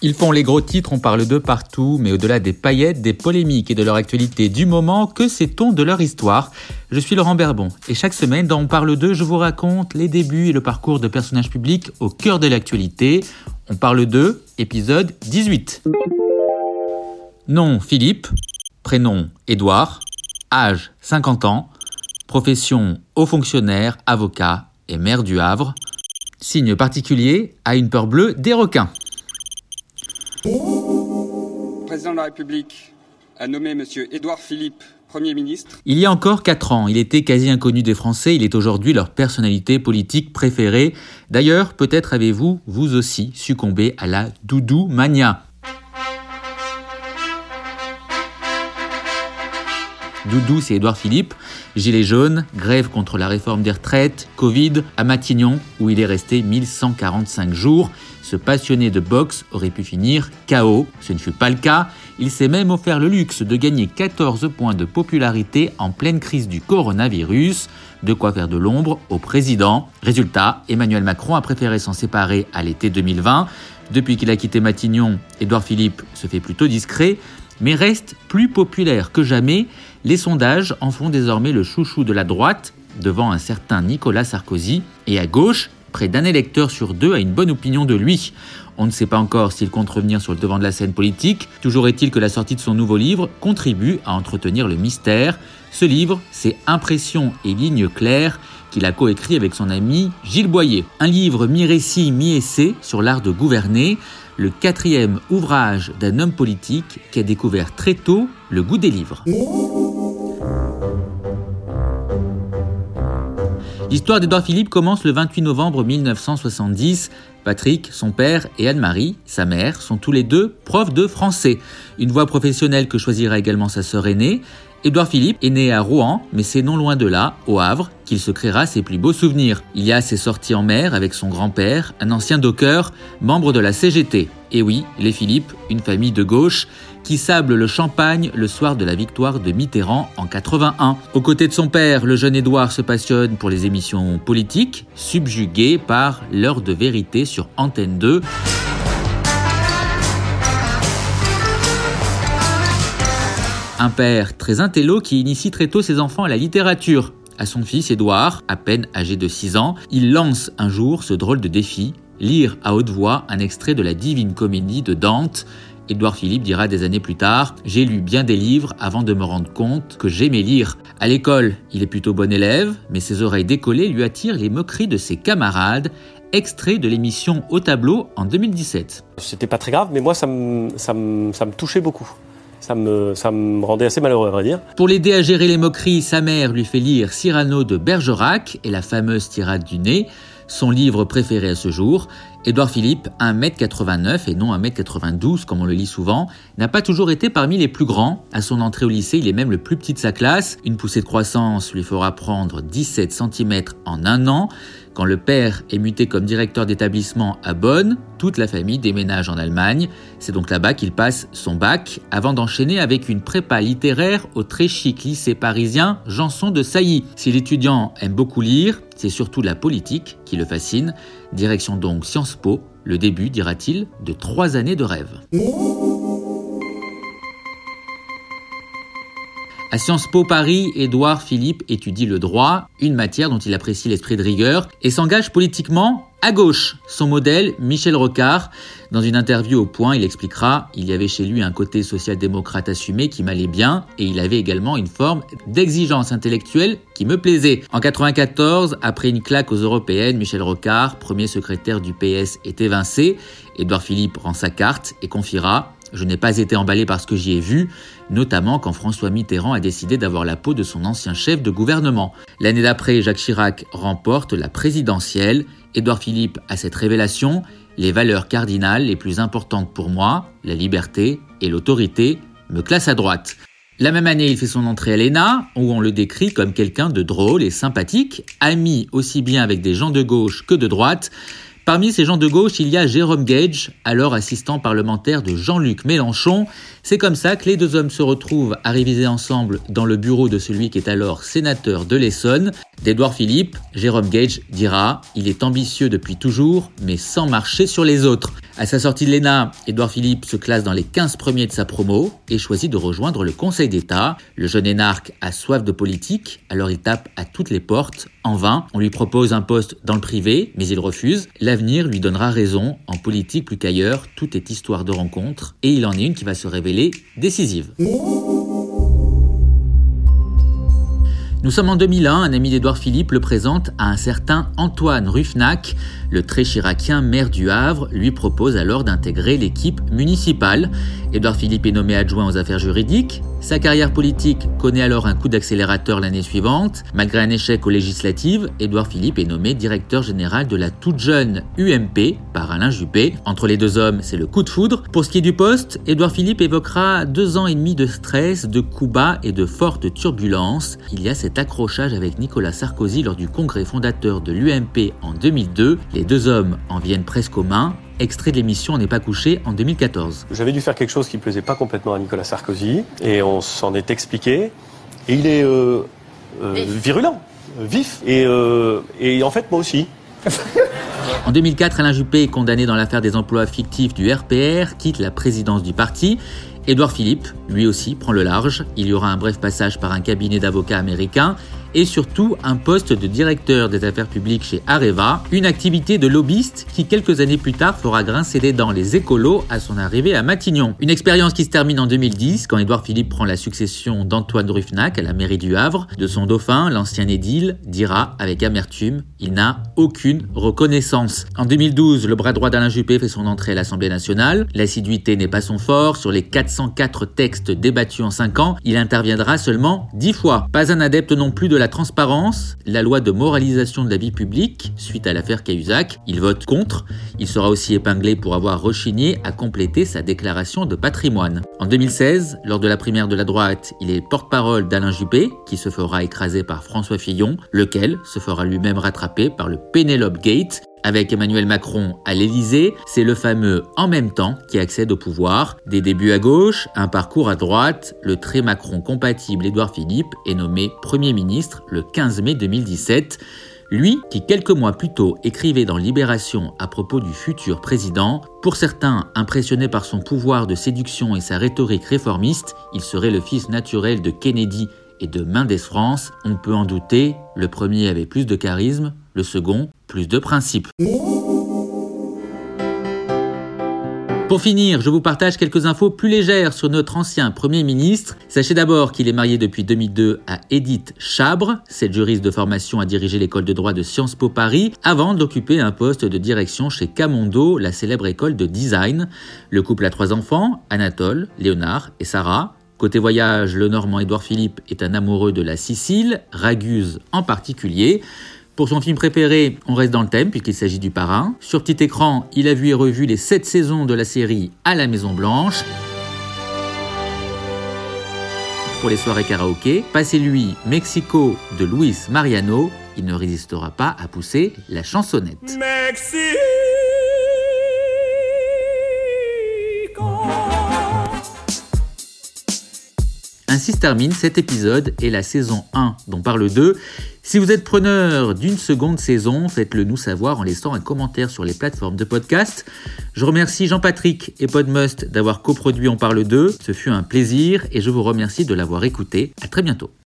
Ils font les gros titres, on parle d'eux partout, mais au-delà des paillettes, des polémiques et de leur actualité du moment, que sait-on de leur histoire? Je suis Laurent Berbon et chaque semaine dans On parle d'eux, je vous raconte les débuts et le parcours de personnages publics au cœur de l'actualité. On parle d'eux, épisode 18. Nom Philippe, prénom Édouard, âge 50 ans, profession haut fonctionnaire, avocat et maire du Havre. Signe particulier, a une peur bleue des requins. Le président de la République a nommé M. Édouard Philippe Premier ministre. Il y a encore 4 ans, il était quasi inconnu des Français, il est aujourd'hui leur personnalité politique préférée. D'ailleurs, peut-être avez-vous, vous aussi, succombé à la doudou mania. Doudou, c'est Édouard Philippe. Gilets jaunes, grève contre la réforme des retraites, Covid, à Matignon, où il est resté 1145 jours. Ce passionné de boxe aurait pu finir KO. Ce ne fut pas le cas. Il s'est même offert le luxe de gagner 14 points de popularité en pleine crise du coronavirus. De quoi faire de l'ombre au président. Résultat, Emmanuel Macron a préféré s'en séparer à l'été 2020. Depuis qu'il a quitté Matignon, Édouard Philippe se fait plutôt discret, mais reste plus populaire que jamais. Les sondages en font désormais le chouchou de la droite, devant un certain Nicolas Sarkozy, et à gauche, Près d'un électeur sur deux a une bonne opinion de lui. On ne sait pas encore s'il compte revenir sur le devant de la scène politique. Toujours est-il que la sortie de son nouveau livre contribue à entretenir le mystère. Ce livre, c'est Impressions et lignes claires qu'il a coécrit avec son ami Gilles Boyer. Un livre mi-récit, mi-essai sur l'art de gouverner, le quatrième ouvrage d'un homme politique qui a découvert très tôt le goût des livres. L'histoire d'Edouard Philippe commence le 28 novembre 1970. Patrick, son père, et Anne-Marie, sa mère, sont tous les deux profs de français. Une voie professionnelle que choisira également sa sœur aînée. Édouard Philippe est né à Rouen, mais c'est non loin de là, au Havre, qu'il se créera ses plus beaux souvenirs. Il y a ses sorties en mer avec son grand-père, un ancien docker, membre de la CGT. Et oui, les Philippe, une famille de gauche, qui sable le champagne le soir de la victoire de Mitterrand en 81. Aux côtés de son père, le jeune Édouard se passionne pour les émissions politiques, subjugué par l'heure de vérité sur Antenne 2. Un père très intello qui initie très tôt ses enfants à la littérature. À son fils Édouard, à peine âgé de 6 ans, il lance un jour ce drôle de défi, lire à haute voix un extrait de la Divine Comédie de Dante. Édouard Philippe dira des années plus tard J'ai lu bien des livres avant de me rendre compte que j'aimais lire. À l'école, il est plutôt bon élève, mais ses oreilles décollées lui attirent les moqueries de ses camarades. Extrait de l'émission Au tableau en 2017. C'était pas très grave, mais moi ça me, ça me, ça me touchait beaucoup ça me, ça me rendait assez malheureux, à vrai dire. Pour l'aider à gérer les moqueries, sa mère lui fait lire Cyrano de Bergerac et la fameuse tirade du nez, son livre préféré à ce jour. Édouard Philippe, 1m89 et non 1m92 comme on le lit souvent, n'a pas toujours été parmi les plus grands. À son entrée au lycée, il est même le plus petit de sa classe. Une poussée de croissance lui fera prendre 17 cm en un an. Quand le père est muté comme directeur d'établissement à Bonn, toute la famille déménage en Allemagne. C'est donc là-bas qu'il passe son bac avant d'enchaîner avec une prépa littéraire au très chic lycée parisien Janson de Sailly. Si l'étudiant aime beaucoup lire, c'est surtout la politique qui le fascine. Direction donc Sciences Po, le début, dira-t-il, de trois années de rêve. À Sciences Po Paris, Édouard Philippe étudie le droit, une matière dont il apprécie l'esprit de rigueur, et s'engage politiquement à gauche. Son modèle, Michel Rocard, dans une interview au Point, il expliquera il y avait chez lui un côté social-démocrate assumé qui m'allait bien, et il avait également une forme d'exigence intellectuelle qui me plaisait. En 94, après une claque aux européennes, Michel Rocard, premier secrétaire du PS, est évincé. Édouard Philippe rend sa carte et confiera je n'ai pas été emballé par ce que j'y ai vu, notamment quand François Mitterrand a décidé d'avoir la peau de son ancien chef de gouvernement. L'année d'après, Jacques Chirac remporte la présidentielle. Édouard Philippe a cette révélation. Les valeurs cardinales les plus importantes pour moi, la liberté et l'autorité, me classent à droite. La même année, il fait son entrée à l'ENA, où on le décrit comme quelqu'un de drôle et sympathique, ami aussi bien avec des gens de gauche que de droite. Parmi ces gens de gauche, il y a Jérôme Gage, alors assistant parlementaire de Jean-Luc Mélenchon. C'est comme ça que les deux hommes se retrouvent à réviser ensemble dans le bureau de celui qui est alors sénateur de l'Essonne. D'Edouard Philippe, Jérôme Gage dira Il est ambitieux depuis toujours, mais sans marcher sur les autres. À sa sortie de l'ENA, Édouard Philippe se classe dans les 15 premiers de sa promo et choisit de rejoindre le Conseil d'État. Le jeune énarque a soif de politique, alors il tape à toutes les portes. En vain, on lui propose un poste dans le privé, mais il refuse. L'avenir lui donnera raison. En politique plus qu'ailleurs, tout est histoire de rencontre, et il en est une qui va se révéler décisive. Nous sommes en 2001, un ami d'Édouard Philippe le présente à un certain Antoine Ruffnac, le très chiracien maire du Havre, lui propose alors d'intégrer l'équipe municipale. Édouard Philippe est nommé adjoint aux affaires juridiques. Sa carrière politique connaît alors un coup d'accélérateur l'année suivante. Malgré un échec aux législatives, Édouard Philippe est nommé directeur général de la toute jeune UMP par Alain Juppé. Entre les deux hommes, c'est le coup de foudre. Pour ce qui est du poste, Édouard Philippe évoquera deux ans et demi de stress, de coups bas et de fortes turbulences. Il y a cet accrochage avec Nicolas Sarkozy lors du congrès fondateur de l'UMP en 2002. Les deux hommes en viennent presque aux mains extrait de l'émission On n'est pas couché en 2014. J'avais dû faire quelque chose qui ne plaisait pas complètement à Nicolas Sarkozy et on s'en est expliqué. Et il est euh, euh, virulent, vif et, euh, et en fait moi aussi. En 2004, Alain Juppé est condamné dans l'affaire des emplois fictifs du RPR, quitte la présidence du parti. Édouard Philippe, lui aussi, prend le large. Il y aura un bref passage par un cabinet d'avocats américain et surtout un poste de directeur des affaires publiques chez Areva, une activité de lobbyiste qui quelques années plus tard fera grincer les dents les écolos à son arrivée à Matignon. Une expérience qui se termine en 2010 quand Édouard Philippe prend la succession d'Antoine Ruffnac à la mairie du Havre. De son dauphin, l'ancien édile dira avec amertume il n'a aucune reconnaissance. En 2012, le bras droit d'Alain Juppé fait son entrée à l'Assemblée nationale. L'assiduité n'est pas son fort. Sur les 404 textes débattus en 5 ans, il interviendra seulement 10 fois. Pas un adepte non plus de la transparence, la loi de moralisation de la vie publique, suite à l'affaire Cahuzac. Il vote contre. Il sera aussi épinglé pour avoir rechigné à compléter sa déclaration de patrimoine. En 2016, lors de la primaire de la droite, il est porte-parole d'Alain Juppé, qui se fera écraser par François Fillon, lequel se fera lui-même rattraper par le Penelope Gate, avec Emmanuel Macron à l'Élysée, c'est le fameux en même temps qui accède au pouvoir. Des débuts à gauche, un parcours à droite, le très Macron compatible Édouard Philippe est nommé Premier ministre le 15 mai 2017. Lui, qui quelques mois plus tôt écrivait dans Libération à propos du futur président, pour certains impressionné par son pouvoir de séduction et sa rhétorique réformiste, il serait le fils naturel de Kennedy et de Mendes France, on peut en douter, le premier avait plus de charisme, le second plus de principes. Pour finir, je vous partage quelques infos plus légères sur notre ancien Premier ministre. Sachez d'abord qu'il est marié depuis 2002 à Edith Chabre. Cette juriste de formation a dirigé l'école de droit de Sciences Po Paris avant d'occuper un poste de direction chez Camondo, la célèbre école de design. Le couple a trois enfants, Anatole, Léonard et Sarah. Côté voyage, le Normand Édouard Philippe est un amoureux de la Sicile, Raguse en particulier. Pour son film préféré, on reste dans le thème puisqu'il s'agit du parrain. Sur petit écran, il a vu et revu les 7 saisons de la série à la Maison Blanche. Pour les soirées karaoké, passez-lui Mexico de Luis Mariano, il ne résistera pas à pousser la chansonnette. Ainsi se termine cet épisode et la saison 1 dont parle 2. Si vous êtes preneur d'une seconde saison, faites-le nous savoir en laissant un commentaire sur les plateformes de podcast. Je remercie Jean-Patrick et Podmust d'avoir coproduit On parle 2. Ce fut un plaisir et je vous remercie de l'avoir écouté. À très bientôt.